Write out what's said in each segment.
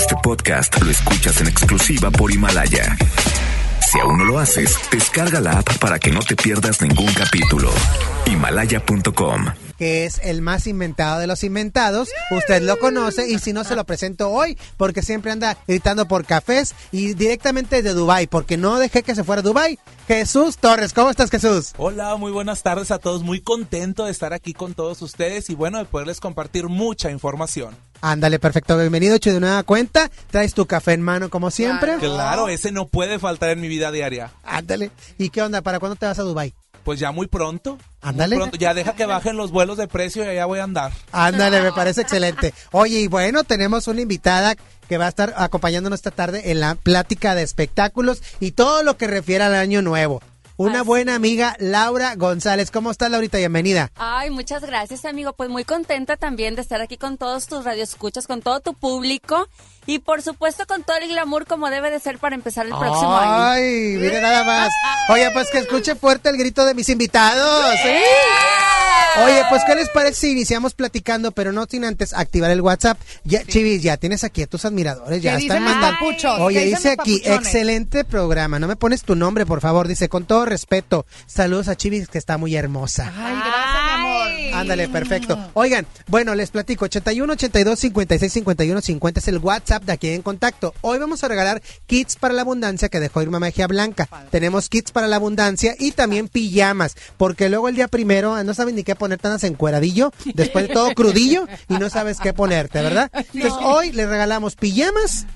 Este podcast lo escuchas en exclusiva por Himalaya. Si aún no lo haces, descarga la app para que no te pierdas ningún capítulo. Himalaya.com que es el más inventado de los inventados. Usted lo conoce y si no se lo presento hoy, porque siempre anda gritando por cafés y directamente de Dubai, porque no dejé que se fuera a Dubai. Jesús Torres, ¿cómo estás Jesús? Hola, muy buenas tardes a todos. Muy contento de estar aquí con todos ustedes y bueno, de poderles compartir mucha información. Ándale, perfecto. Bienvenido, hecho de nueva cuenta. Traes tu café en mano como siempre. Claro, ese no puede faltar en mi vida diaria. Ándale. ¿Y qué onda? ¿Para cuándo te vas a Dubai? Pues ya muy pronto. Ándale. Muy pronto. Ya deja que bajen los vuelos de precio y allá voy a andar. Ándale, me parece excelente. Oye, y bueno, tenemos una invitada que va a estar acompañándonos esta tarde en la plática de espectáculos y todo lo que refiere al año nuevo. Una buena amiga, Laura González. ¿Cómo estás, Laurita? Bienvenida. Ay, muchas gracias, amigo. Pues muy contenta también de estar aquí con todos tus radioescuchas, con todo tu público y por supuesto con todo el glamour como debe de ser para empezar el próximo año. Ay, mire nada más. Oye, pues que escuche fuerte el grito de mis invitados. ¿eh? Oye, pues ¿qué les parece si iniciamos platicando, pero no sin antes activar el WhatsApp? Ya, Chivis, ya tienes aquí a tus admiradores, ya ¿Qué están mandando. Oye, ¿Qué dicen dice aquí, excelente programa. No me pones tu nombre, por favor. Dice, con todo respeto, saludos a Chivis, que está muy hermosa. Ay, gracias. Ándale, perfecto. Oigan, bueno, les platico, 81 82 56 51 50 es el WhatsApp de aquí en contacto. Hoy vamos a regalar kits para la abundancia que dejó Irma Magia Blanca. Tenemos kits para la abundancia y también pijamas, porque luego el día primero ah, no sabes ni qué ponerte, andas encueradillo, después de todo crudillo y no sabes qué ponerte, ¿verdad? Entonces hoy les regalamos pijamas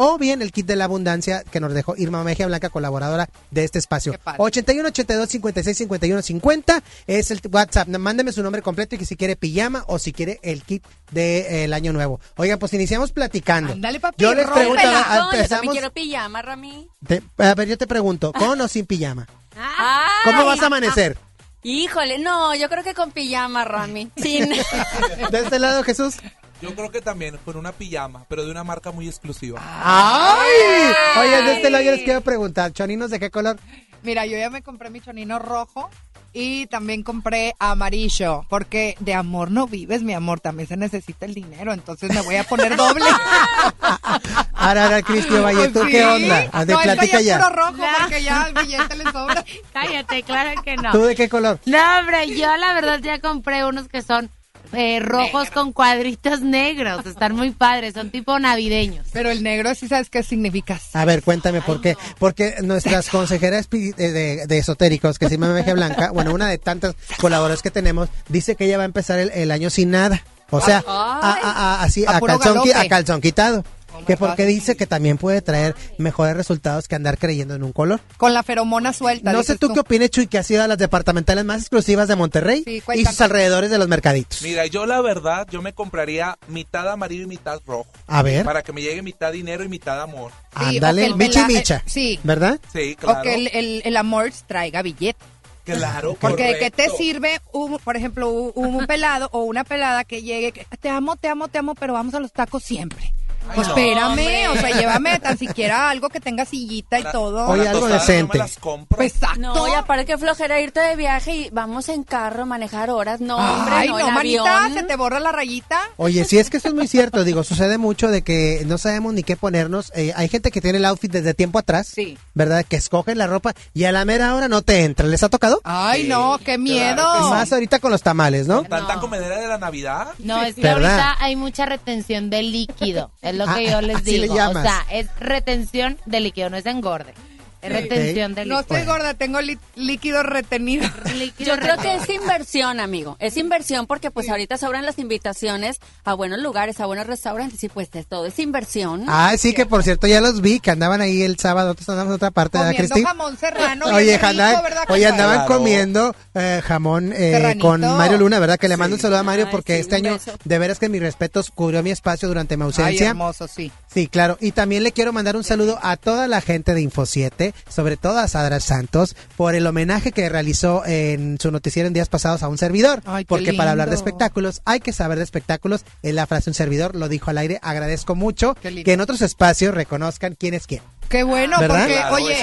o bien el kit de la abundancia que nos dejó Irma Mejía Blanca, colaboradora de este espacio. Qué padre. 81 82 56 51 50 es el WhatsApp. Mándeme su nombre completo y que si quiere pijama o si quiere el kit del año nuevo. Oigan, pues iniciamos platicando. Ándale, papi, Yo les pregunto, ah, No, yo también empezamos. quiero pijama, Rami. Te- a ver, yo te pregunto, ¿con o sin pijama? Ay, ¿Cómo vas a amanecer? Híjole, no, yo creo que con pijama, Rami. Sin... De este lado, Jesús. Yo creo que también con una pijama, pero de una marca muy exclusiva. ¡Ay! Oye, de este lado yo les quiero preguntar, ¿choninos de qué color? Mira, yo ya me compré mi chonino rojo y también compré amarillo, porque de amor no vives, mi amor, también se necesita el dinero, entonces me voy a poner doble. Ahora, ahora, Cristian Valle, ¿tú Sí. qué onda? De no, platica ya. puro rojo, porque ya el billete le sobra. Cállate, claro que no. ¿Tú de qué color? No, hombre, yo la verdad ya compré unos que son eh, rojos con cuadritos negros. Están muy padres, son tipo navideños. Pero el negro sí sabes qué significa. A ver, cuéntame por qué. Porque nuestras consejeras de, de- de esotéricos, que se llama Meje Blanca, bueno, una de tantas colaboradoras que tenemos, dice que ella va a empezar el, el año sin nada. O sea, a, a- a- así, A calzón, a calzón quitado. Oh Que porque God. dice que también puede traer mejores resultados que andar creyendo en un color. Con la feromona suelta. No sé tú qué opinas, Chuy, que ha sido de las departamentales más exclusivas de Monterrey Sí, y sus alrededores de los mercaditos. Mira, yo la verdad, yo me compraría mitad amarillo y mitad rojo. A ver, Para que me llegue mitad dinero y mitad amor. Sí, ándale, el michi pela- micha. eh, sí. ¿Verdad? Sí, claro. O que el, el, el amor traiga billete. Claro, Porque de qué te sirve, un, por ejemplo, un, un pelado o una pelada que llegue, que, te amo, te amo, te amo, pero vamos a los tacos siempre. Pues no. espérame, o sea, llévame tan siquiera algo que tenga sillita y todo. Oye, algo decente. Me las compro. Pues exacto. No, y aparte que flojera irte de viaje y vamos en carro, manejar horas. No, hombre, Ay, no, no, manita, avión. se te borra la rayita. Oye, sí es que eso es muy cierto, digo, sucede mucho de que no sabemos ni qué ponernos. Eh, hay gente que tiene el outfit desde tiempo atrás, Sí. ¿verdad? Que escogen la ropa y a la mera hora no te entra. ¿Les ha tocado? Ay, Sí, no, qué miedo. claro que Más ahorita con los tamales, ¿no? Tanta No. comedera de la Navidad. No, es que ¿Verdad? ahorita hay mucha retención de líquido. Lo que Ah, yo les digo. O sea, es retención de líquido, no es engorde. Es retención de No líquido. estoy gorda, tengo lí- líquido retenido. Líquido Yo creo que es inversión, amigo. Es inversión porque pues ahorita sobran las invitaciones a buenos lugares, a buenos restaurantes y pues es todo es inversión. Ah, sí, que por cierto ya los vi que andaban ahí el sábado, nosotros andamos en otra parte, ¿verdad, Comiendo Cristi? jamón serrano. Oye, andaban, ¿verdad, oye, andaban Claro. comiendo eh, jamón eh, con Mario Luna, ¿verdad? Que le mando un saludo a Mario Ay, porque sí, este año, beso. de veras que mis respetos, cubrió mi espacio durante mi Ay, ausencia. hermoso, sí. Sí, claro. Y también le quiero mandar un saludo a toda la gente de Info 7, sobre todo a Sadra Santos, por el homenaje que realizó en su noticiero en días pasados a un servidor. Porque para hablar de espectáculos hay que saber de espectáculos. En la frase un servidor lo dijo al aire. Agradezco mucho que en otros espacios reconozcan quién es quién. Qué bueno, ¿verdad? porque, oye,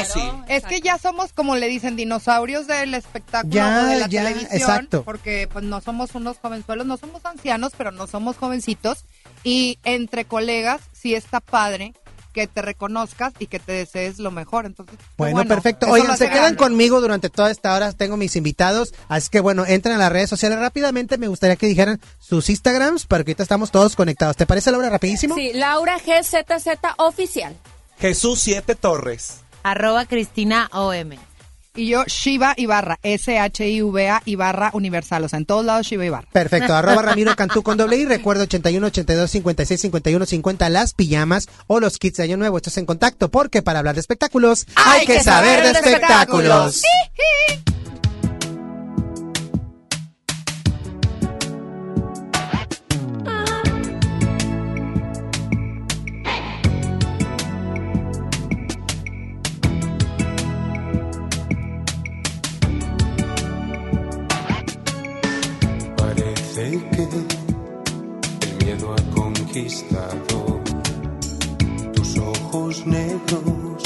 es que ya somos, como le dicen, dinosaurios del espectáculo ya, de la ya, televisión. Exacto. Porque pues no somos unos jovenzuelos, no somos ancianos, pero no somos jovencitos. Y entre colegas sí está padre que te reconozcas y que te desees lo mejor. Entonces, bueno, perfecto. Oigan, se quedan conmigo durante toda esta hora. Tengo mis invitados. Así que bueno, entren a las redes sociales rápidamente. Me gustaría que dijeran sus Instagrams para que ahorita estamos todos conectados. ¿Te parece, Laura, rapidísimo? Sí, Laura GZZ Oficial. Jesús 7 Torres. Arroba Cristina OM. Y yo, Shiva Ibarra, S-H-I-V-A Ibarra Universal. O sea, en todos lados Shiva Ibarra. Perfecto. Arroba Ramiro Cantú con doble I. Recuerdo 81, 82, 56, 51, 50. Las pijamas o los kits de Año Nuevo. Estás en contacto porque para hablar de espectáculos hay, que, saber, de espectáculos. espectáculos. negros,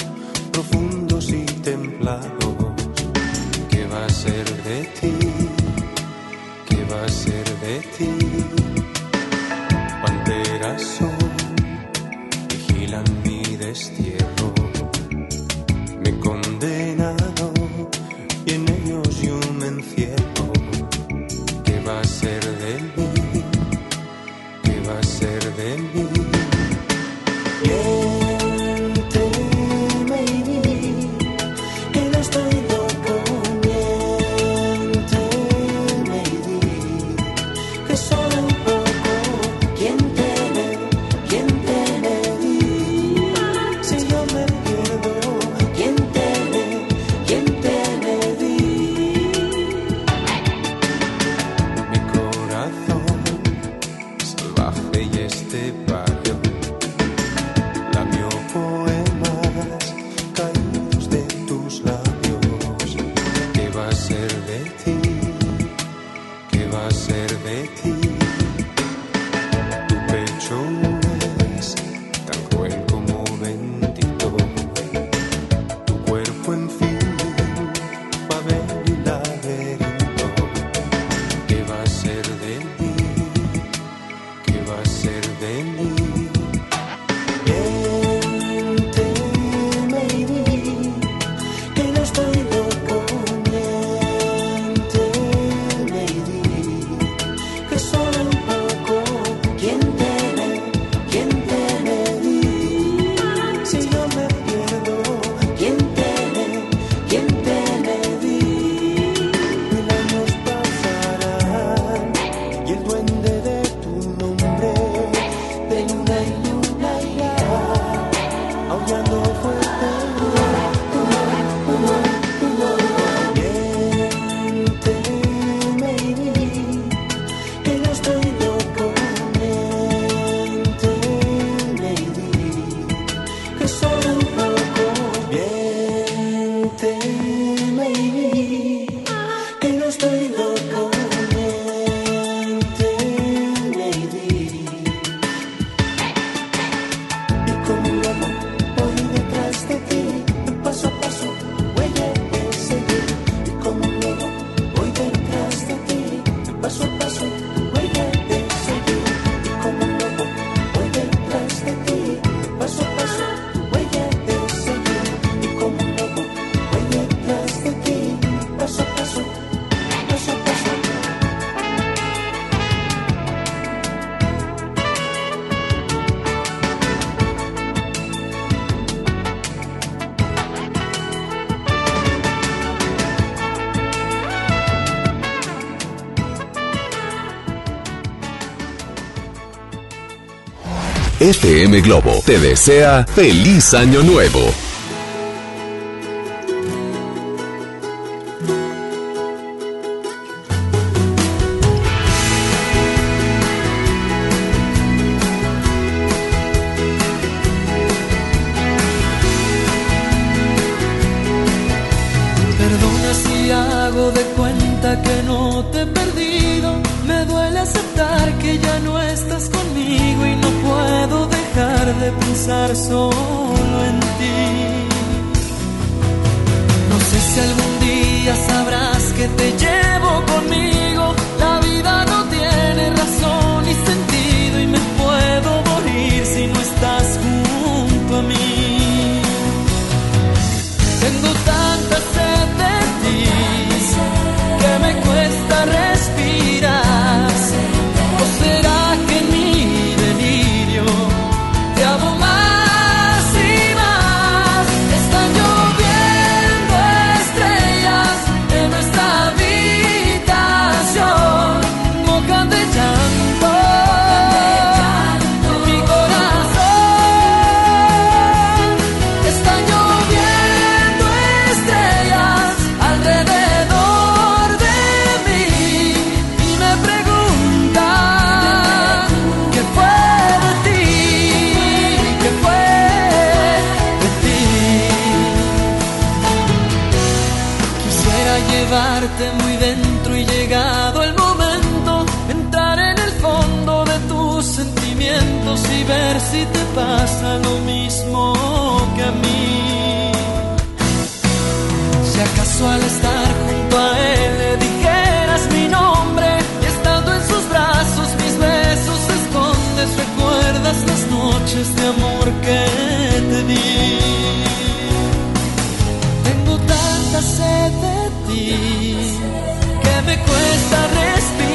profundos y templados. ¿Qué va a ser de ti? ¿Qué va a ser de ti? FM Globo te desea feliz año nuevo. Llevarte muy dentro y llegado el momento, entrar en el fondo de tus sentimientos y ver si te pasa lo mismo que a mí. Si acaso al estar junto a él le dijeras mi nombre y estando en sus brazos mis besos escondes, recuerdas las noches de amor que te di. Tengo tanta sed de ti que me cuesta respirar.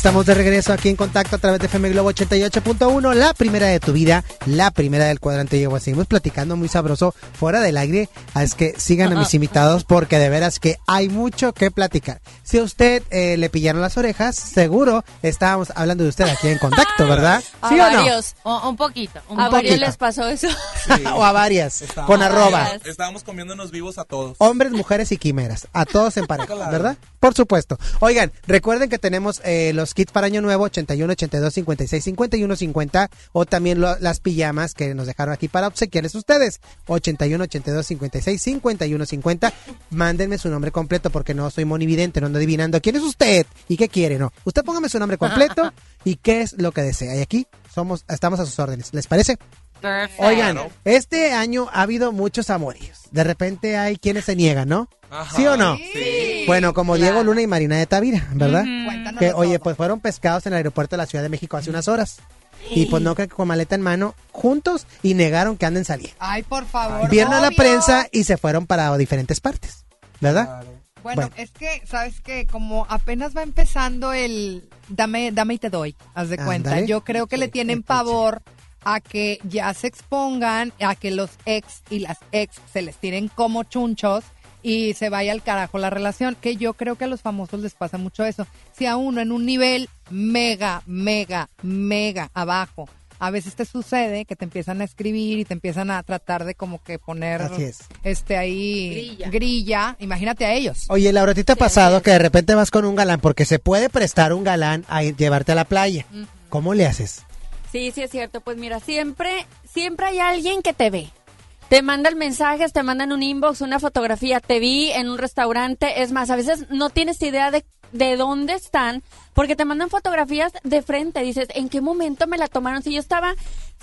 Estamos de regreso aquí en contacto a través de FM Globo 88.1, la primera de tu vida, la primera del cuadrante Yegua. Seguimos platicando muy sabroso fuera del aire. Ah, Es que sigan a mis invitados porque de veras que hay mucho que platicar. Si a usted eh, le pillaron las orejas, seguro estábamos hablando de usted aquí en contacto, ¿verdad? A ¿Sí o no? O- un poquito. Un A varios les pasó eso. o a varias, Estábamos con arroba. Estábamos comiéndonos vivos a todos. Hombres, mujeres y quimeras. A todos en pareja, Claro. ¿verdad? Por supuesto. Oigan, recuerden que tenemos eh, los kits para Año Nuevo 81, 82, 56, 51, 50 o también lo- las pijamas que nos dejaron aquí para obsequiarles ustedes. 81, 82, 56, 51, 50. Mándenme su nombre completo porque no soy monividente, no ando adivinando quién es usted y qué quiere, no. Usted póngame su nombre completo y qué es lo que desea. Y aquí somos, estamos a sus órdenes. ¿Les parece? Perfecto. Oigan, este año ha habido muchos amoríos. De repente hay quienes se niegan, ¿no? Ajá. ¿Sí o no? Sí. Bueno, como Claro. Diego Luna y Marina de Tavira, ¿verdad? Cuéntanos Que, todo. oye, pues fueron pescados en el aeropuerto de la Ciudad de México hace unas horas. Y pues no creo que con maleta en mano, juntos y negaron que anden saliendo. Ay, por favor. Vieron a la prensa y se fueron para diferentes partes, ¿verdad? Claro. Bueno, Bueno. es que, ¿sabes qué? Como apenas va empezando el dame, dame y te doy, haz de cuenta. Yo creo que le tienen pavor a que ya se expongan, a que los ex y las ex se les tiren como chunchos y se vaya al carajo la relación, que yo creo que a los famosos les pasa mucho eso. Si a uno en un nivel mega, mega, mega abajo, a veces te sucede que te empiezan a escribir y te empiezan a tratar de como que poner Así es. este ahí Grilla. grilla. imagínate a ellos. Oye, Laura, ¿a ti te ha pasado que de repente vas con un galán? Porque se puede prestar un galán a llevarte a la playa. ¿Cómo le haces? Sí, sí es cierto. Pues mira, siempre, siempre hay alguien que te ve. Te mandan mensajes, te mandan un inbox, una fotografía, te vi en un restaurante. Es más, a veces no tienes idea de, de dónde están, porque te mandan fotografías de frente. Dices, ¿en qué momento me la tomaron? Si yo estaba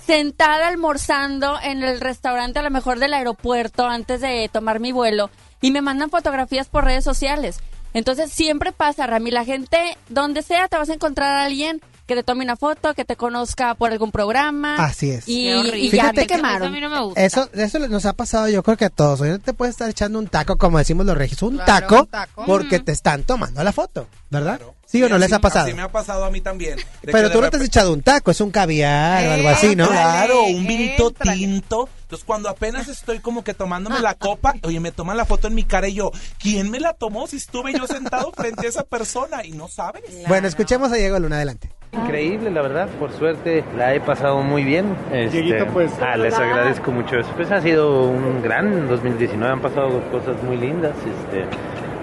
sentada almorzando en el restaurante, a lo mejor del aeropuerto, antes de tomar mi vuelo, y me mandan fotografías por redes sociales. Entonces siempre pasa, Rami, la gente, donde sea, te vas a encontrar a alguien que te tome una foto, que te conozca por algún programa. Así es. Y, y ya Fíjate te que- Eso a quemaron. mí no me gusta. Eso, eso nos ha pasado yo creo que a todos. Hoy no te puedes estar echando un taco, como decimos los regios, un, Claro, taco, un taco. porque te están tomando la foto, ¿verdad? Claro. ¿Sí o no les ha pasado? Así me ha pasado a mí también. Pero tú no te has echado un taco, es un caviar o algo así, ¿no? Claro, un vinito tinto. Entonces, cuando apenas estoy como que tomándome la copa, oye, me toman la foto en mi cara y yo, ¿quién me la tomó si estuve yo sentado frente a esa persona? Y no sabes. Bueno, escuchemos a Diego Luna, adelante. Increíble, la verdad, por suerte la he pasado muy bien. Este, Dieguito, pues- ah, les agradezco mucho eso. Pues ha sido un gran 2019, han pasado cosas muy lindas, este,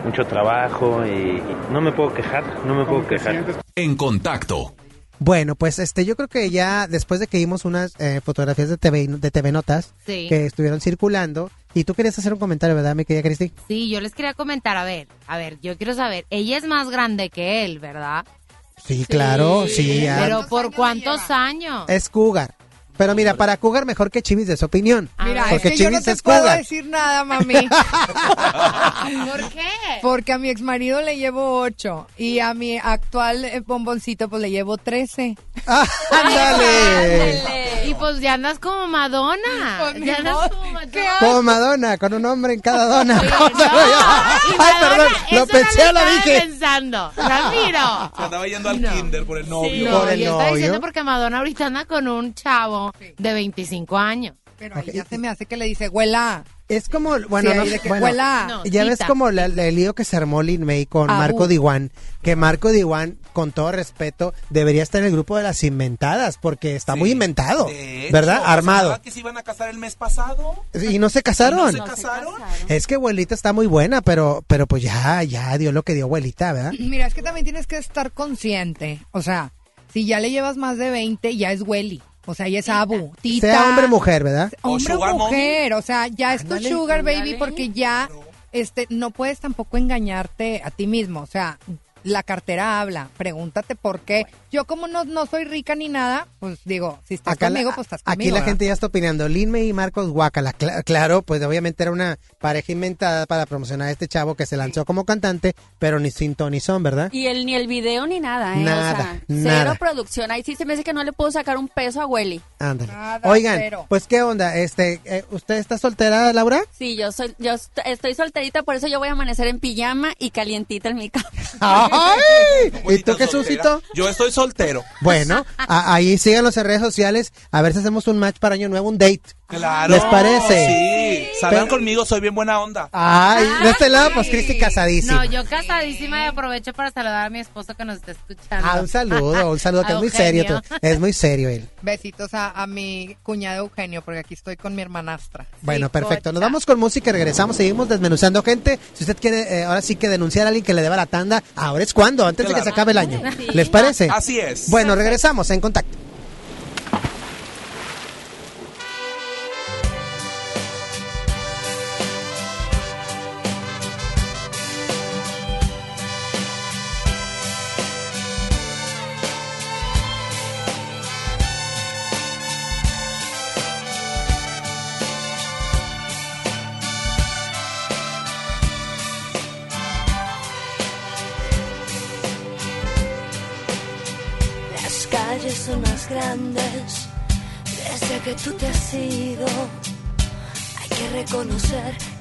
mucho trabajo y, y no me puedo quejar, no me puedo quejar. En contacto. Bueno, pues este, yo creo que ya después de que vimos unas eh, fotografías de TV, de TV Notas Sí. que estuvieron circulando, y tú querías hacer un comentario, ¿verdad, mi querida Cristi? Sí, yo les quería comentar, a ver, a ver, yo quiero saber, ella es más grande que él, ¿verdad? Sí, claro, sí. ya. Pero ¿por cuántos años? Es Cougar. Pero mira, para Cougar mejor que Chivis de su opinión. Ah, Mira, es porque que yo no Chivis te es puedo cougar. decir nada, mami. ¿Por qué? Porque a mi ex marido le llevo 8 y a mi actual eh, bomboncito pues le llevo 13. Ah, ¡Ándale! Ándale. Y pues ya andas como Madonna. Pues ya andas como ¿Qué Madonna. Como Madonna, con un hombre en cada dona. Sí, no, Ay, Madonna, perdón, lo pensé lo estaba dije. pensando. Ramiro. Se andaba yendo al No. kinder por el novio. No, Por el yo estaba novio. diciendo porque Madonna ahorita anda con un chavo de 25 años. Pero ahí ya se me hace que le dice, huela. Es como, bueno, Sí, no, de que bueno, huela. No. ya ves como la- la- el lío que se armó Lin May con Ah, Marco uh. Diwan, que Marco Diwan, con todo respeto, debería estar en el grupo de las inventadas, porque está Sí. muy inventado, hecho, ¿verdad? Armado. ¿verdad que se iban a casar el mes pasado? Y no se casaron. ¿Y No se casaron? casaron. Es que abuelita está muy buena, pero, pero pues ya, ya dio lo que dio abuelita, ¿verdad? Mira, es que también tienes que estar consciente. O sea, si ya le llevas más de 20, ya es Welly. O sea, ya es Abu. Tita. Sea hombre o mujer, ¿verdad? Hombre O mujer. O sea, ya es tu sugar baby porque ya este no puedes tampoco engañarte a ti mismo. O sea, la cartera habla. Pregúntate por qué. Yo como no, no soy rica ni nada, pues digo, si estás Acá la- conmigo, pues estás aquí conmigo. la ¿verdad? gente ya está opinando. Lin May y Marcos Guacala. Cla- claro, pues obviamente era una pareja inventada para promocionar a este chavo que se lanzó como cantante, pero ni sin son, ¿verdad? Y el, ni el video ni nada, ¿eh? Nada, o sea, nada. cero producción. Ahí sí se me dice que no le puedo sacar un peso a Welly. Ándale. Nada, Oigan, cero. pues qué onda, este, eh, ¿usted está soltera, Laura? Sí, yo soy, yo est- estoy solterita, por eso yo voy a amanecer en pijama y calientita en mi cama. ¡Ay! ¿Y tú qué suscito? Yo estoy soltero. Bueno, a- ahí síganos en redes sociales, a ver si hacemos un match para año nuevo, un date. Claro. ¿Les parece? Sí. Salgan Pero- conmigo, soy bien buena onda. Ay, de este lado, pues. Cristi casadísima. No, yo casadísima y aprovecho para saludar a mi esposo que nos está escuchando. Ah, un saludo, un saludo, que es muy serio, es muy serio él. Besitos a, a mi cuñado Eugenio, porque aquí estoy con mi hermanastra. Bueno, Sí, perfecto. Nos vamos con música y regresamos. Seguimos desmenuzando gente. Si usted quiere, eh, ahora sí que denunciar a alguien que le deba la tanda, ahora es cuando, antes de que se acabe el año. Sí. ¿Les parece? Así es. Bueno, regresamos en contacto.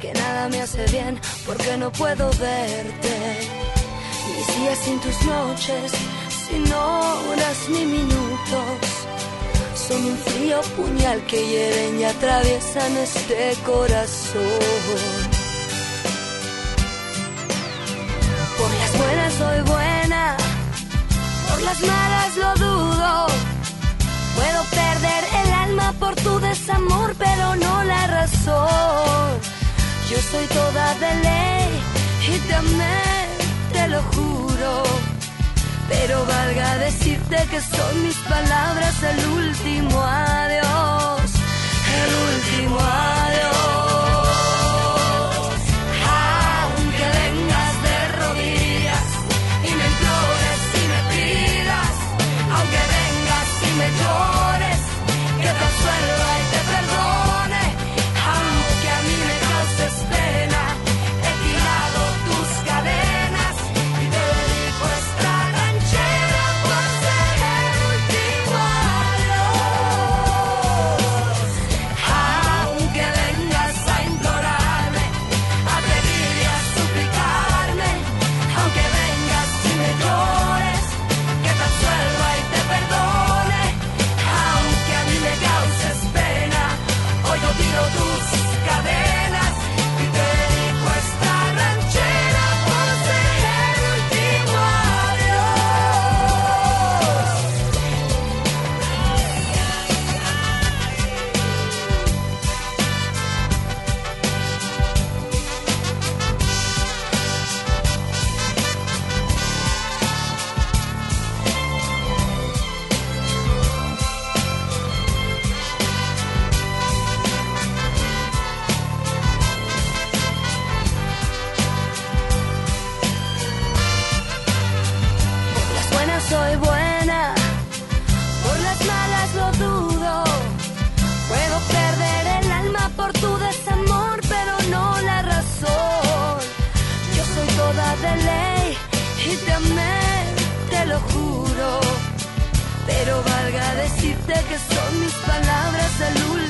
Que nada me hace bien porque no puedo verte. Mis días sin tus noches, sin horas ni minutos, son un frío puñal que hieren y atraviesan este corazón. buenas soy buena, por las malas lo dudo. Puedo perder el por tu desamor, pero no la razón. Yo soy toda de ley y te amé, te lo juro. Pero valga decirte que son mis palabras el último adiós, el último adiós. Soy buena, por las malas lo dudo. Puedo perder el alma por tu desamor, pero no la razón. Yo soy toda de ley y te amé, te lo juro. Pero valga decirte que son mis palabras el último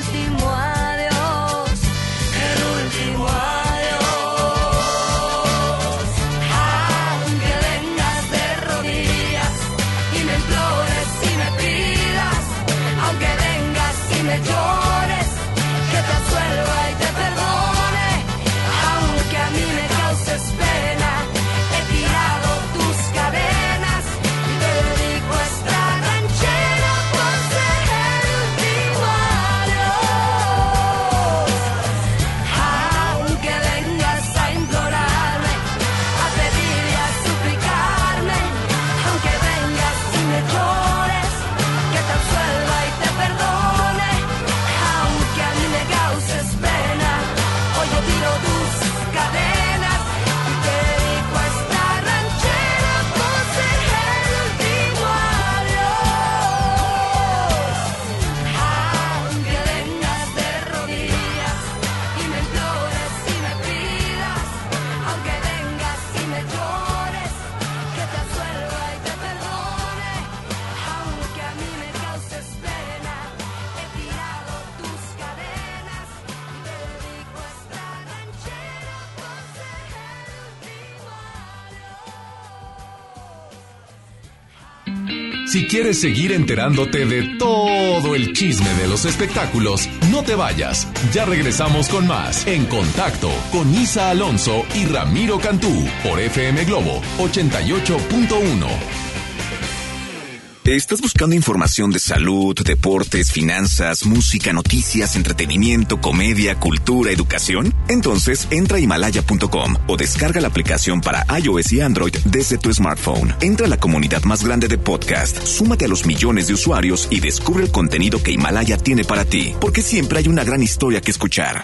Si quieres seguir enterándote de todo el chisme de los espectáculos, no te vayas. Ya regresamos con más En Contacto con Isa Alonso y Ramiro Cantú por FM Globo 88.1. ¿Estás buscando información de salud, deportes, finanzas, música, noticias, entretenimiento, comedia, cultura, educación? Entonces entra a himalaya.com o descarga la aplicación para iOS y Android desde tu smartphone. Entra a la comunidad más grande de podcast, súmate a los millones de usuarios y descubre el contenido que Himalaya tiene para ti, porque siempre hay una gran historia que escuchar.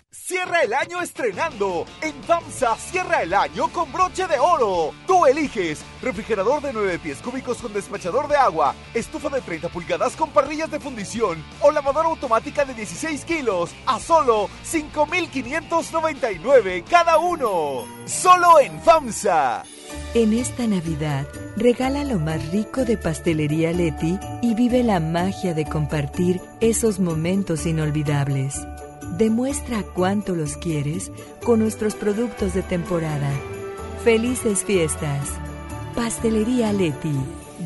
Cierra el año estrenando. En FAMSA cierra el año con broche de oro. Tú eliges refrigerador de 9 pies cúbicos con despachador de agua, estufa de 30 pulgadas con parrillas de fundición o lavadora automática de 16 kilos a solo 5,599 cada uno. Solo en FAMSA. En esta Navidad, regala lo más rico de Pastelería Leti y vive la magia de compartir esos momentos inolvidables. Demuestra cuánto los quieres con nuestros productos de temporada. Felices fiestas. Pastelería Leti.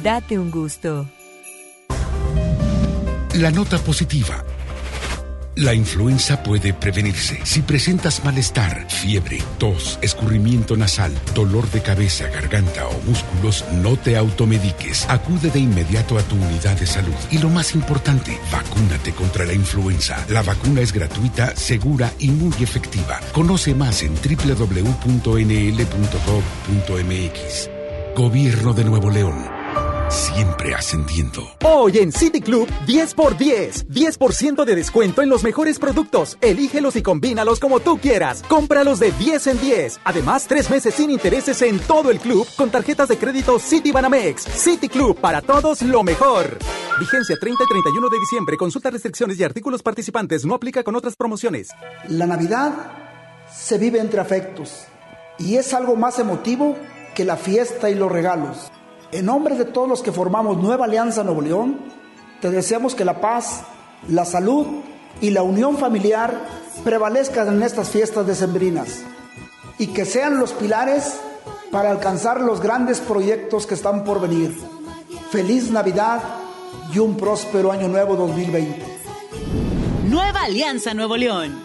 Date un gusto. La nota positiva. La influenza puede prevenirse. Si presentas malestar, fiebre, tos, escurrimiento nasal, dolor de cabeza, garganta o músculos, no te automediques. Acude de inmediato a tu unidad de salud. Y lo más importante, vacúnate contra la influenza. La vacuna es gratuita, segura y muy efectiva. Conoce más en www.nl.gov.mx. Gobierno de Nuevo León. Siempre ascendiendo. Hoy en City Club 10 por 10. 10% de descuento en los mejores productos. Elígelos y combínalos como tú quieras. Cómpralos de 10 en 10. Además, tres meses sin intereses en todo el club con tarjetas de crédito City Banamex. City Club para todos lo mejor. Vigencia 30 y 31 de diciembre. Consulta restricciones y artículos participantes. No aplica con otras promociones. La Navidad se vive entre afectos y es algo más emotivo que la fiesta y los regalos. En nombre de todos los que formamos Nueva Alianza Nuevo León, te deseamos que la paz, la salud y la unión familiar prevalezcan en estas fiestas decembrinas y que sean los pilares para alcanzar los grandes proyectos que están por venir. Feliz Navidad y un próspero año nuevo 2020. Nueva Alianza Nuevo León.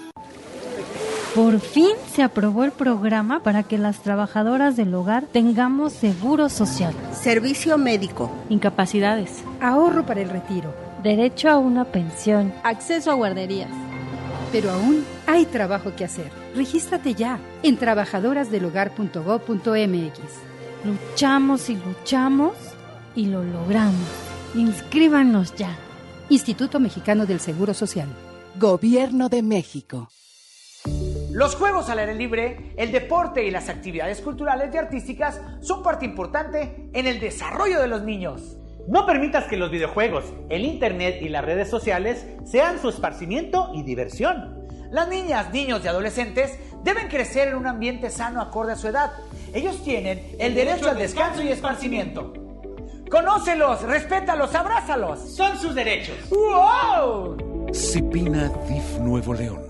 Por fin se aprobó el programa para que las trabajadoras del hogar tengamos seguro social, servicio médico, incapacidades, ahorro para el retiro, derecho a una pensión, acceso a guarderías. Pero aún hay trabajo que hacer. Regístrate ya en trabajadorasdelhogar.gov.mx. Luchamos y luchamos y lo logramos. Inscríbanos ya. Instituto Mexicano del Seguro Social. Gobierno de México. Los juegos al aire libre, el deporte y las actividades culturales y artísticas son parte importante en el desarrollo de los niños. No permitas que los videojuegos, el internet y las redes sociales sean su esparcimiento y diversión. Las niñas, niños y adolescentes deben crecer en un ambiente sano acorde a su edad. Ellos tienen el derecho al descanso y esparcimiento. Conócelos, respétalos, abrázalos. Son sus derechos. ¡Wow! Cipina DIF Nuevo León.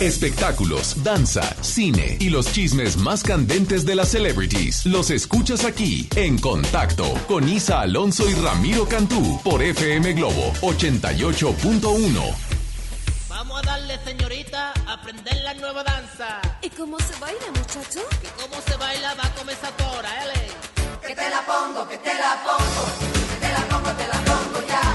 Espectáculos, danza, cine y los chismes más candentes de las celebrities los escuchas aquí en Contacto con Isa Alonso y Ramiro Cantú por FM Globo 88.1. Vamos a darle, señorita, a aprender la nueva danza. ¿Y cómo se baila, muchacho? ¿Y cómo se baila? Va a comenzar ahora, ¿eh? Que te la pongo, que te la pongo, que te la pongo, te la pongo ya.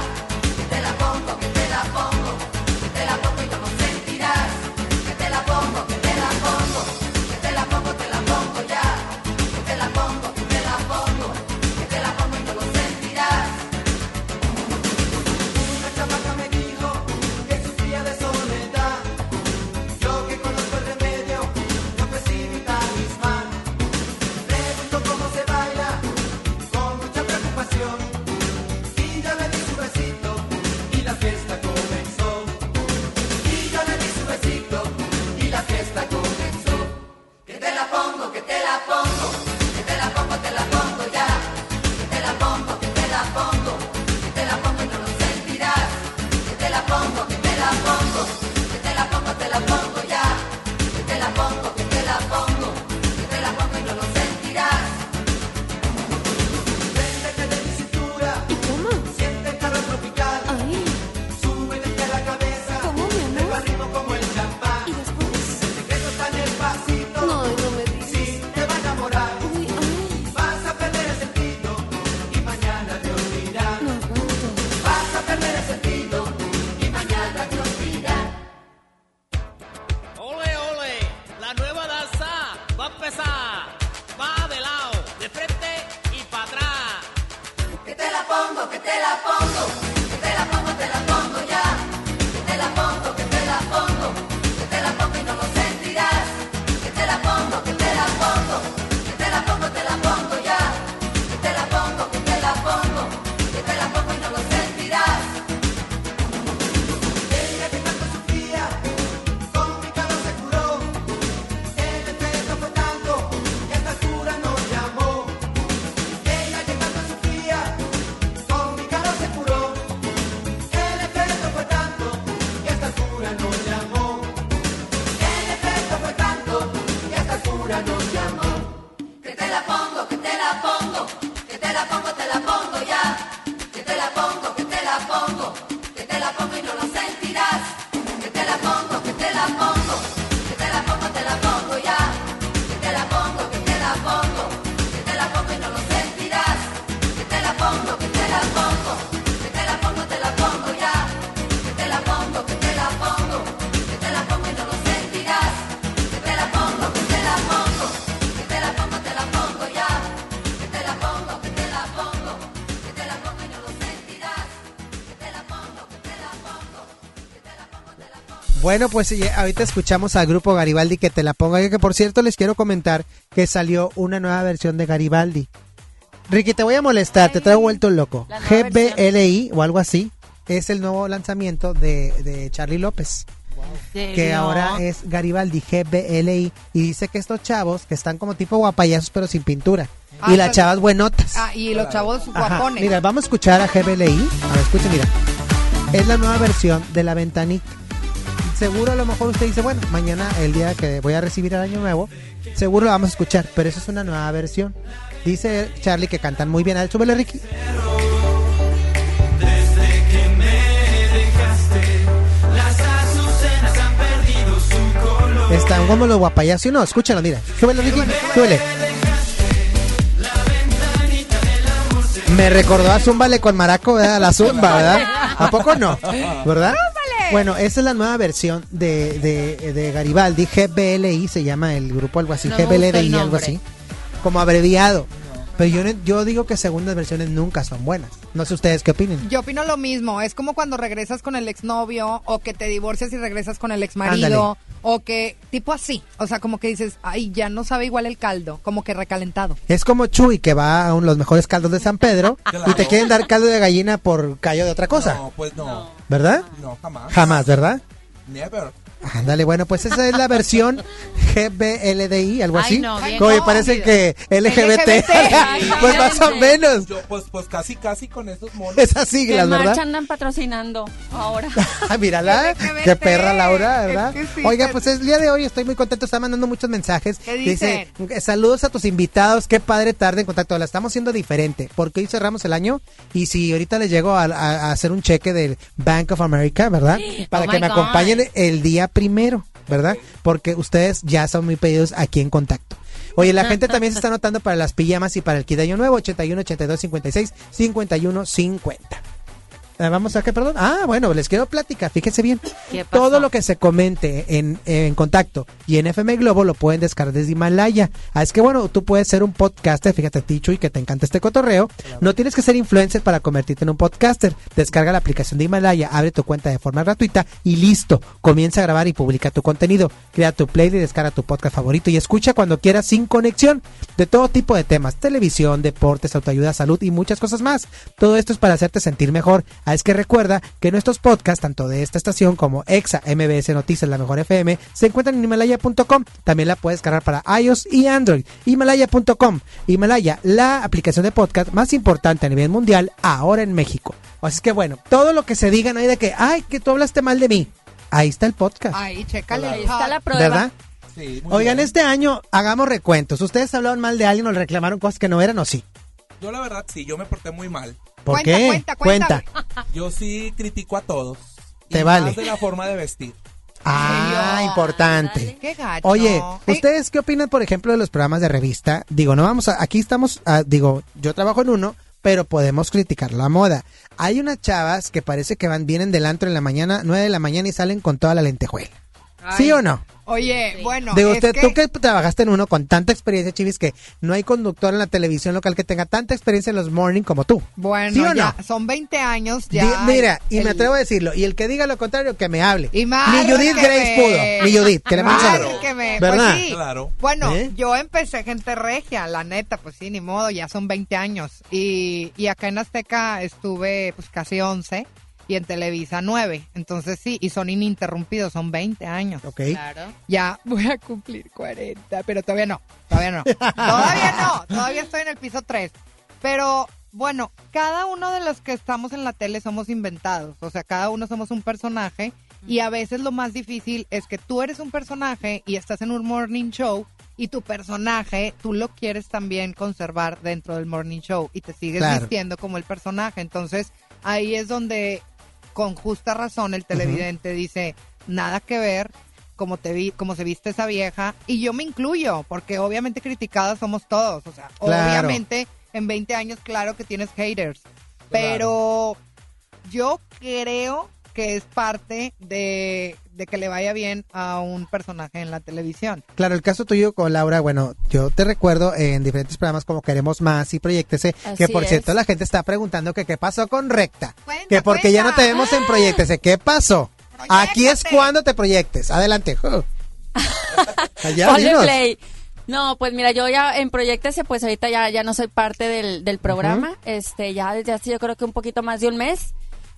Bueno, pues y ahorita escuchamos al grupo Garibaldi que te la ponga. Que por cierto les quiero comentar que salió una nueva versión de Garibaldi. Ricky, te voy a molestar, te traigo vuelto loco. GBLI o algo así es el nuevo lanzamiento de, de Charlie López. Que ahora es Garibaldi GBLI y dice que estos chavos que están como tipo guapayazos pero sin pintura. Ah, y las chavas buenotas. Ah, y los chavos Ajá, guapones. Mira, vamos a escuchar a GBLI. A ver, escuchen, mira. Es la nueva versión de la ventanita. Seguro a lo mejor usted dice, bueno, mañana, el día que voy a recibir el año nuevo, seguro lo vamos a escuchar, pero eso es una nueva versión. Dice Charlie que cantan muy bien. A ver, súbele, Ricky. Están como los guapayazos. ¿Sí o no? Escúchalo, mira. Súbele, Ricky. Súbele. Me recordó a Zúmbale con Maraco, ¿verdad? La Zumba, ¿verdad? ¿A poco no? ¿Verdad? Bueno, esa es la nueva versión de, de, de Garibaldi. GBLI se llama el grupo, algo así. No GBLI, algo así. Como abreviado. Pero yo, no- yo digo que segundas versiones nunca son buenas. No sé ustedes qué opinen. Yo opino lo mismo, es como cuando regresas con el exnovio o que te divorcias y regresas con el exmarido o que tipo así, o sea, como que dices, ay, ya no sabe igual el caldo, como que recalentado. Es como Chuy que va a un- los mejores caldos de San Pedro y te quieren dar caldo de gallina por callo de otra cosa. No, pues no. ¿Verdad? No, jamás. Jamás, ¿verdad? Never. Ándale, bueno, pues esa es la versión GBLDI, algo Ay, así. no, bien Como me parece que LGBT. pues más o menos. Yo, pues, pues casi, casi con esos monos. Esas siglas, que ¿verdad? Marcha andan patrocinando ahora. Ah, mírala, qué perra Laura, ¿verdad? Es que sí, Oiga, pues el día de hoy estoy muy contento, está mandando muchos mensajes. ¿Qué Dice, eh, saludos a tus invitados, qué padre tarde en contacto. La estamos haciendo diferente, porque hoy cerramos el año y si ahorita les llego a, a- a hacer un cheque del Bank of America, ¿verdad? Para Oh que me God. acompañen el día primero, ¿verdad? Porque ustedes ya son muy pedidos aquí en contacto. Oye, la gente también se está anotando para las pijamas y para el kit de año nuevo, 81, 82, 56, 51, 50. Eh, Vamos a qué, perdón. Ah, bueno, les quiero platicar, fíjense bien. Todo lo que se comente en, en contacto y en FM Globo lo pueden descargar desde Himalaya. Ah, es que bueno, tú puedes ser un podcaster, fíjate, Ticho, y que te encanta este cotorreo. No tienes que ser influencer para convertirte en un podcaster. Descarga la aplicación de Himalaya, abre tu cuenta de forma gratuita y listo. Comienza a grabar y publica tu contenido. Crea tu playlist, descarga tu podcast favorito y escucha cuando quieras sin conexión de todo tipo de temas, televisión, deportes, autoayuda, salud y muchas cosas más. Todo esto es para hacerte sentir mejor. Ah, es que recuerda que nuestros podcasts, tanto de esta estación como EXA, MBS Noticias, La Mejor FM, se encuentran en Himalaya.com. También la puedes cargar para iOS y Android. Himalaya.com. Himalaya, la aplicación de podcast más importante a nivel mundial ahora en México. Así que bueno, todo lo que se diga no hay de que, ay, que tú hablaste mal de mí. Ahí está el podcast. Ahí, chécale. Ahí está la prueba. ¿Verdad? Sí, Oigan, bien. este año hagamos recuentos. ¿Ustedes hablaron mal de alguien o le reclamaron cosas que no eran o sí? Yo la verdad sí, yo me porté muy mal. ¿Por qué? Cuenta. Yo sí critico a todos. Te Y vale. Más de la forma de vestir. Ah, importante. Qué gacho. Oye, ¿ustedes qué opinan, por ejemplo, de los programas de revista? Digo, no vamos a, aquí estamos, ah, digo, yo trabajo en uno, pero podemos criticar la moda. Hay unas chavas que parece que van, vienen del antro en la mañana, nueve de la mañana y salen con toda la lentejuela. ¿Sí o no? Oye, bueno, Digo, es usted, que- tú que trabajaste en uno con tanta experiencia, Chivis, que no hay conductor en la televisión local que tenga tanta experiencia en los morning como tú. Bueno, ¿Sí o ya no? son 20 años ya. Di- mira, y me atrevo a decirlo, y el que diga lo contrario, que me hable. Y Ni Judith Grace me- pudo, ni Judith, que le Madre saludo. que me- ¿Verdad? Pues sí. Claro. Bueno, ¿Eh? yo empecé gente regia, la neta, pues sí, ni modo, ya son 20 años. Y, y acá en Azteca estuve pues casi 11 y en Televisa 9. Entonces sí, y son ininterrumpidos, son 20 años. Ok. Ya voy a cumplir 40, pero todavía no, todavía no. todavía no, todavía estoy en el piso 3. Pero bueno, cada uno de los que estamos en la tele somos inventados, o sea, cada uno somos un personaje y a veces lo más difícil es que tú eres un personaje y estás en un morning show y tu personaje tú lo quieres también conservar dentro del morning show y te sigues Claro. vistiendo como el personaje. Entonces ahí es donde con justa razón el televidente dice, nada que ver como te vi, como se viste esa vieja y yo me incluyo, porque obviamente criticadas somos todos, o sea, Claro. obviamente en 20 años claro que tienes haters, pero yo creo que es parte de, de que le vaya bien a un personaje en la televisión. Claro, el caso tuyo con Laura, bueno, yo te recuerdo en diferentes programas como Queremos Más y Proyectese, que Así por es. cierto la gente está preguntando que qué pasó con Recta, que porque ya no te vemos en Proyectese, ¿qué pasó? Aquí es cuando te proyectes. Adelante. Allá, play. No, pues mira, yo ya en Proyectese, pues ahorita ya, ya no soy parte del, del programa. Este, ya desde hace yo creo que un poquito más de un mes.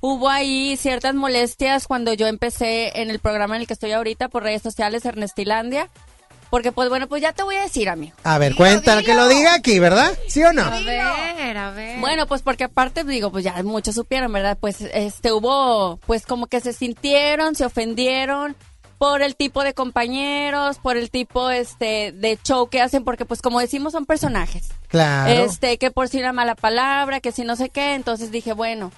Hubo ahí ciertas molestias cuando yo empecé en el programa en el que estoy ahorita por redes sociales, Ernestilandia. Porque pues bueno, pues ya te voy a decir, amigo. A ver, cuéntale que lo diga aquí, ¿verdad? ¿Sí o no? A ver, a ver. Bueno, pues porque aparte digo, pues ya muchos supieron, ¿verdad? Pues este hubo, pues como que se sintieron, se ofendieron por el tipo de compañeros, por el tipo este de show que hacen, porque pues como decimos son personajes. Claro. Este, que por si una mala palabra, que si no sé qué, entonces dije, bueno,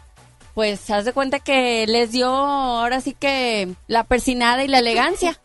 pues haz de cuenta que les dio ahora sí que la persinada y la elegancia.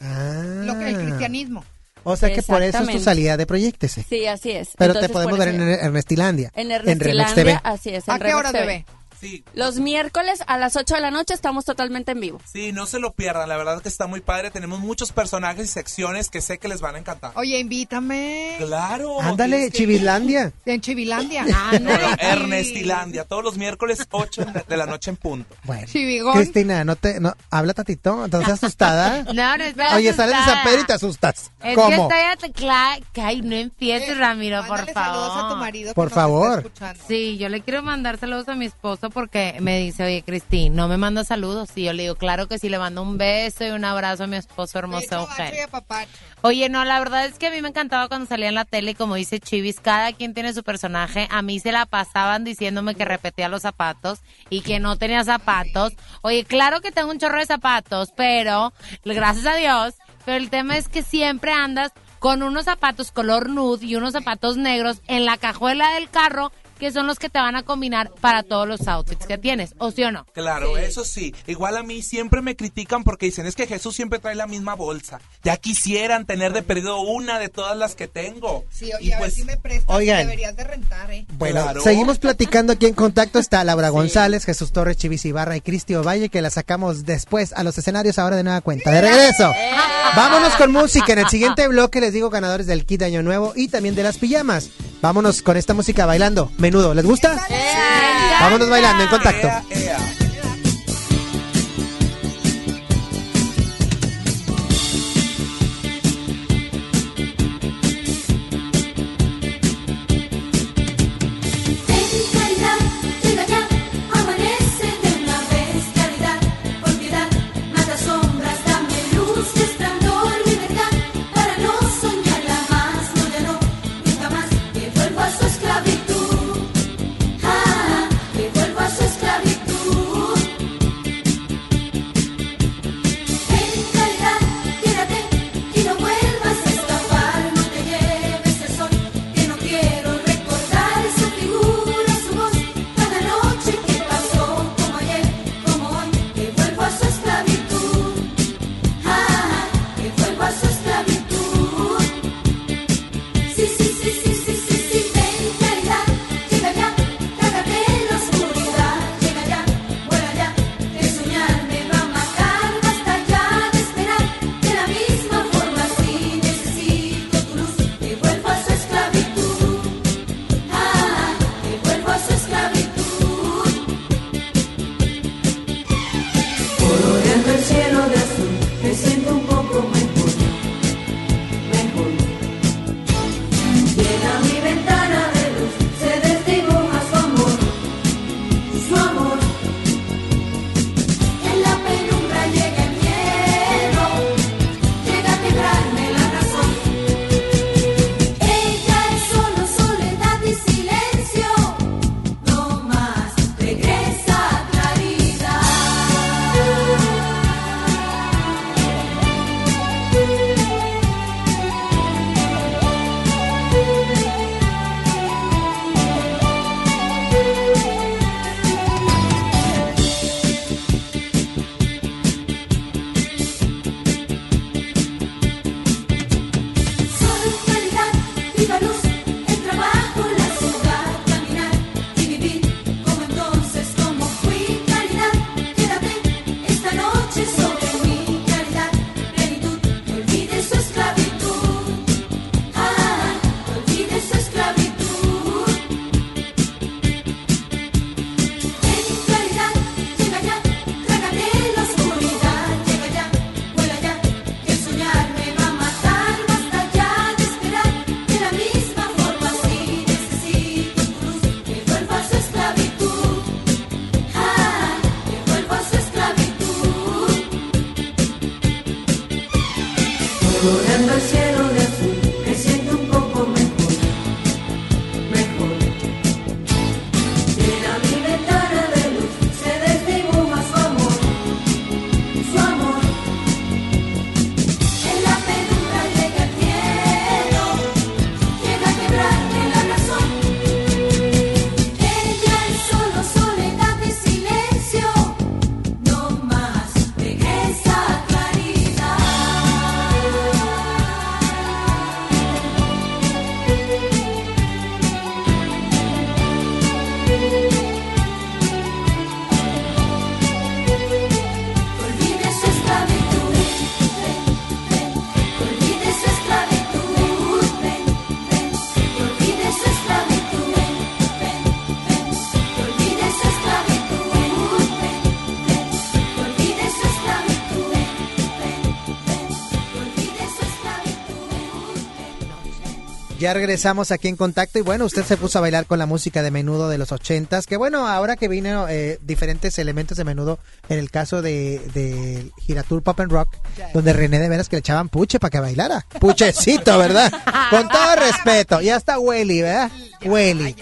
Lo que el cristianismo. O sea que por eso es tu salida de Proyectese. Sí, así es. Pero Entonces, te podemos ver en Ernestilandia. En Remix Ernestilandia, TV. así es. en ¿A qué Remix hora, TV. bebé? Sí. Los miércoles a las 8 de la noche estamos totalmente en vivo. Sí, no se lo pierdan, la verdad que está muy padre. Tenemos muchos personajes y secciones que sé que les van a encantar. Oye, invítame. Claro. Ándale, que- Chivislandia. En Chivilandia. Bueno, Ernestilandia, todos los miércoles 8 de la noche en punto. Bueno. Chivigón. Cristina, no te, no, habla tatito, ¿estás asustada? No, no estoy Oye, sales de San asustada. Pedro y te asustas. Es ¿Cómo? que. Ay, no empieces, Ramiro, por favor. saludos a tu marido Por favor. Sí, yo le quiero mandar saludos a mi esposo porque me dice, oye, Cristín, no me manda saludos. Y yo le digo, claro que sí, le mando un beso y un abrazo a mi esposo hermoso Eugenio. Oye, no, la verdad es que a mí me encantaba cuando salía en la tele y como dice Chivis, cada quien tiene su personaje. A mí se la pasaban diciéndome que repetía los zapatos y que no tenía zapatos. Oye, claro que tengo un chorro de zapatos, pero gracias a Dios, pero el tema es que siempre andas con unos zapatos color nude y unos zapatos negros en la cajuela del carro que son los que te van a combinar para todos los outfits que tienes, ¿o sí o no? Claro, eso sí. Igual a mí siempre me critican porque dicen, es que Jesús siempre trae la misma bolsa. Ya quisieran tener de perdido una de todas las que tengo. Sí, Y oye, a ver pues- si me prestas. Oigan. Deberías de rentar, ¿eh? Bueno, Claro. seguimos platicando aquí en contacto. Está Laura González, Jesús Torres, Chivis Ibarra y Cristi Ovalle, que la sacamos después a los escenarios ahora de nueva cuenta. De regreso. Vámonos con música. En el siguiente bloque les digo ganadores del kit de Año Nuevo y también de las pijamas. Vámonos con esta música bailando. Menudo, ¿les gusta? Vámonos bailando en contacto. Ya regresamos aquí en contacto y bueno, usted se puso a bailar con la música de menudo de los ochentas, que bueno, ahora que vino eh, diferentes elementos de menudo, en el caso de, de Giratur Pop and Rock, donde René de veras que le echaban puche para que bailara. Puchecito, ¿verdad? con todo respeto. Y hasta Welly, ¿verdad? Welly.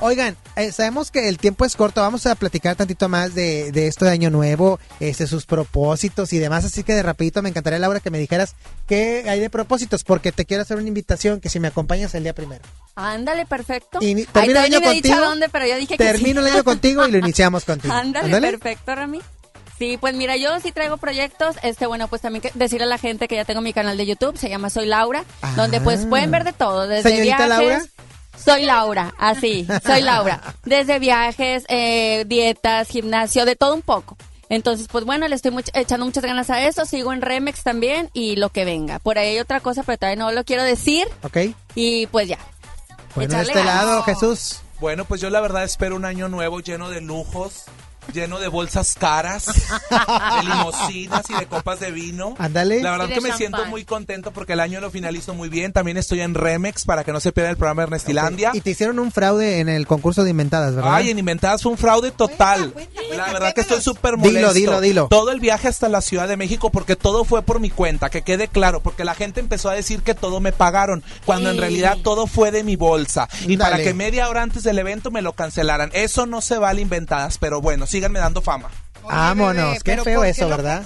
Oigan, eh, sabemos que el tiempo es corto, vamos a platicar tantito más de, de esto de Año Nuevo, este, sus propósitos y demás, así que de rapidito me encantaría, Laura, que me dijeras qué hay de propósitos, porque te quiero hacer una invitación que si me acompañas el día primero. Ándale, perfecto. Y termino el año contigo. Dónde, pero yo dije termino el año contigo y lo iniciamos contigo. Ándale, perfecto, Rami. Sí, pues mira, yo sí traigo proyectos. Este, bueno, pues también que decirle a la gente que ya tengo mi canal de YouTube, se llama Soy Laura, donde pues ah. pueden ver de todo, desde Señorita Laura. Soy Laura, así, soy Laura. Desde viajes, eh, dietas, gimnasio, de todo un poco. Entonces, pues bueno, le estoy echando muchas ganas a eso. Sigo en Remex también y lo que venga. Por ahí hay otra cosa, pero todavía no lo quiero decir. Ok. Y pues ya. Bueno, de este lado, Jesús. Bueno, pues yo la verdad espero un año nuevo lleno de lujos, lleno de bolsas caras, de limosinas y de copas de vino. Ándale. La verdad que me siento muy contento porque el año lo finalizo muy bien. También estoy en Remex para que no se pierda el programa Ernestilandia. Y te hicieron un fraude en el concurso de Inventadas, ¿verdad? Ay, en Inventadas fue un fraude total. la verdad que estoy súper molesto. Dilo, dilo, dilo. Todo el viaje hasta la Ciudad de México porque todo fue por mi cuenta, que quede claro, porque la gente empezó a decir que todo me pagaron, cuando en realidad todo fue de mi bolsa. Y para que media hora antes del evento me lo cancelaran. Eso no se vale Inventadas, pero bueno, síganme dando fama. Vámonos, qué feo eso, ¿verdad?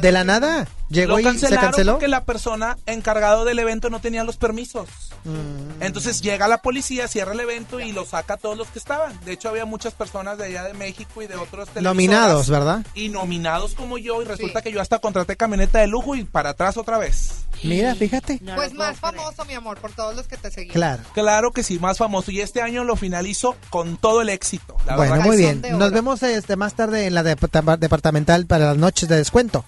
De la nada. Llegó y se canceló. porque la persona encargado del evento no tenía los permisos. Mm. Entonces llega la policía, cierra el evento y lo saca a todos los que estaban. De hecho, había muchas personas de allá de México y de otros Nominados, ¿verdad? Y nominados como yo. Y resulta que yo hasta contraté camioneta de lujo y para atrás otra vez. Mira, fíjate. pues más famoso, mi amor, por todos los que te seguían. Claro. Claro que sí, más famoso. Y este año lo finalizo con todo el éxito. bueno, muy bien. Nos vemos este más tarde en la departamental para las noches de descuento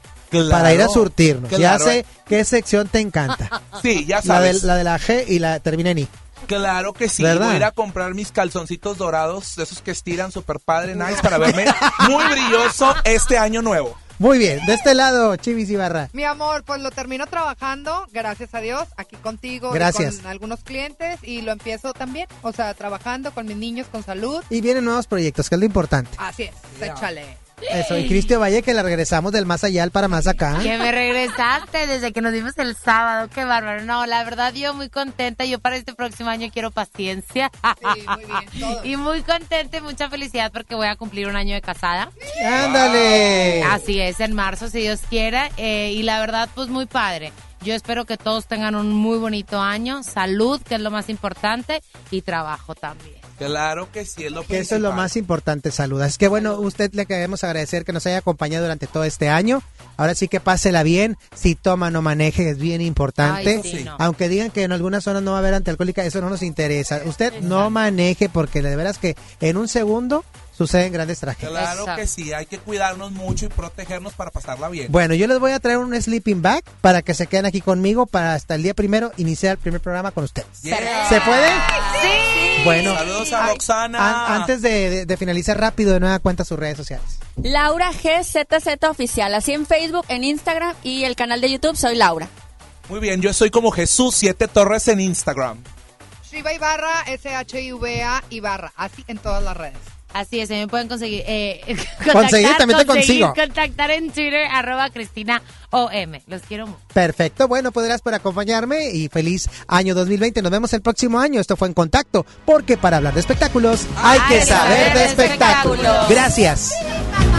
para ir a surtirnos. Ya sé qué sección te encanta. Sí, ya sabes. La de la, G y la termina en I. Claro que sí. Voy a ir a comprar mis calzoncitos dorados, de esos que estiran super padre, nice, para verme muy brilloso este año nuevo. Muy bien, de este lado, Chivis Ibarra. Mi amor, pues lo termino trabajando, gracias a Dios, aquí contigo, gracias. con algunos clientes y lo empiezo también, o sea, trabajando con mis niños con salud. Y vienen nuevos proyectos, que es lo importante. Así es, échale. Eso, y Cristian Valle que la regresamos del más allá al para más acá. Que me regresaste desde que nos vimos el sábado, qué bárbaro. No, la verdad yo muy contenta, yo para este próximo año quiero paciencia. Sí, muy bien. Y muy contenta y mucha felicidad porque voy a cumplir un año de casada. ¡Ándale! Así es, en marzo si Dios quiera. Eh, y la verdad pues muy padre. Yo espero que todos tengan un muy bonito año, salud, que es lo más importante, y trabajo también. Claro que sí, es lo que Eso es lo más importante, salud. Es que bueno, usted le queremos agradecer que nos haya acompañado durante todo este año. Ahora sí que pásela bien. Si toma, no maneje, es bien importante. Aunque digan que en algunas zonas no va a haber antialcohólica, eso no nos interesa. Usted no maneje porque de veras que en un segundo suceden grandes tragedias. Claro que sí, hay que cuidarnos mucho y protegernos para pasarla bien. Bueno, yo les voy a traer un sleeping bag para que se queden aquí conmigo para hasta el día primero iniciar el primer programa con ustedes. ¿Se puede? Sí. Bueno. Saludos a Roxana. antes de, finalizar rápido, de nueva cuenta sus redes sociales. Laura GZZ Oficial, así en Facebook, en Instagram y el canal de YouTube soy Laura. Muy bien, yo soy como Jesús Siete Torres en Instagram. Shiva Ibarra, S-H-I-V-A Ibarra, así en todas las redes. Así es, me pueden conseguir. Eh, conseguir, también te consigo. Contactar en Twitter, arroba Cristina OM. Los quiero mucho. Perfecto, bueno, podrás por acompañarme y feliz año 2020. Nos vemos el próximo año. Esto fue En Contacto, porque para hablar de espectáculos hay, que saber, de, espectáculos. Gracias. Que que de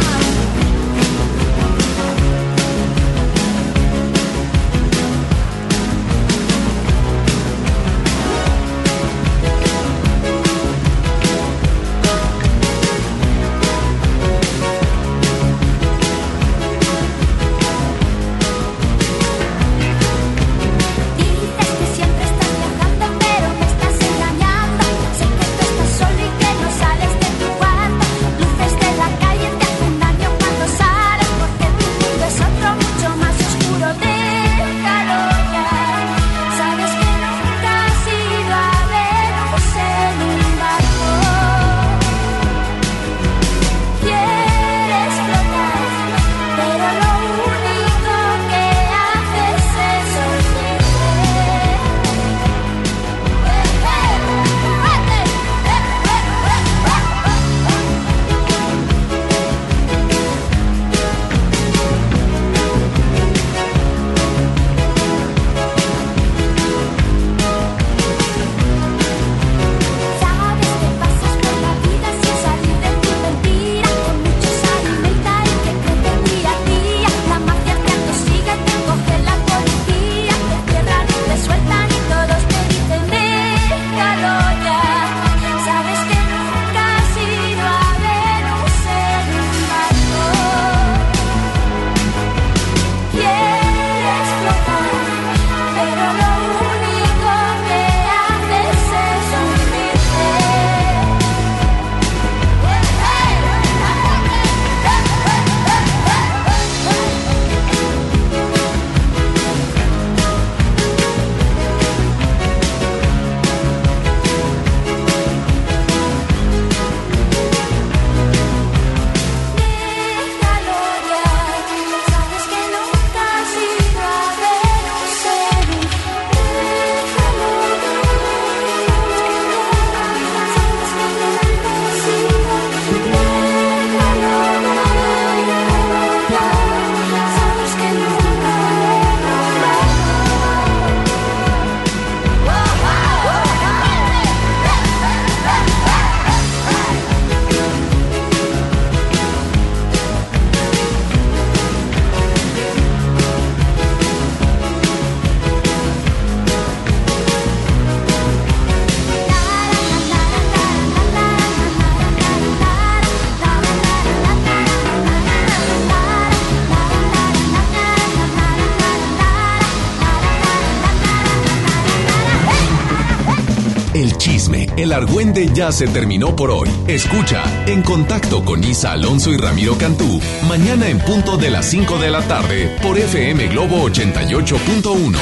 argüende ya se terminó por hoy. Escucha En Contacto con Isa Alonso y Ramiro Cantú, mañana en punto de las 5 de la tarde por FM Globo 88.1.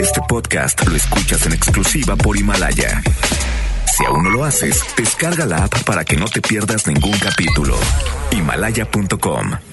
Este podcast lo escuchas en exclusiva por Himalaya. Si aún no lo haces, descarga la app para que no te pierdas ningún capítulo. Himalaya.com